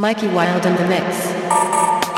Mikey Wild in the mix.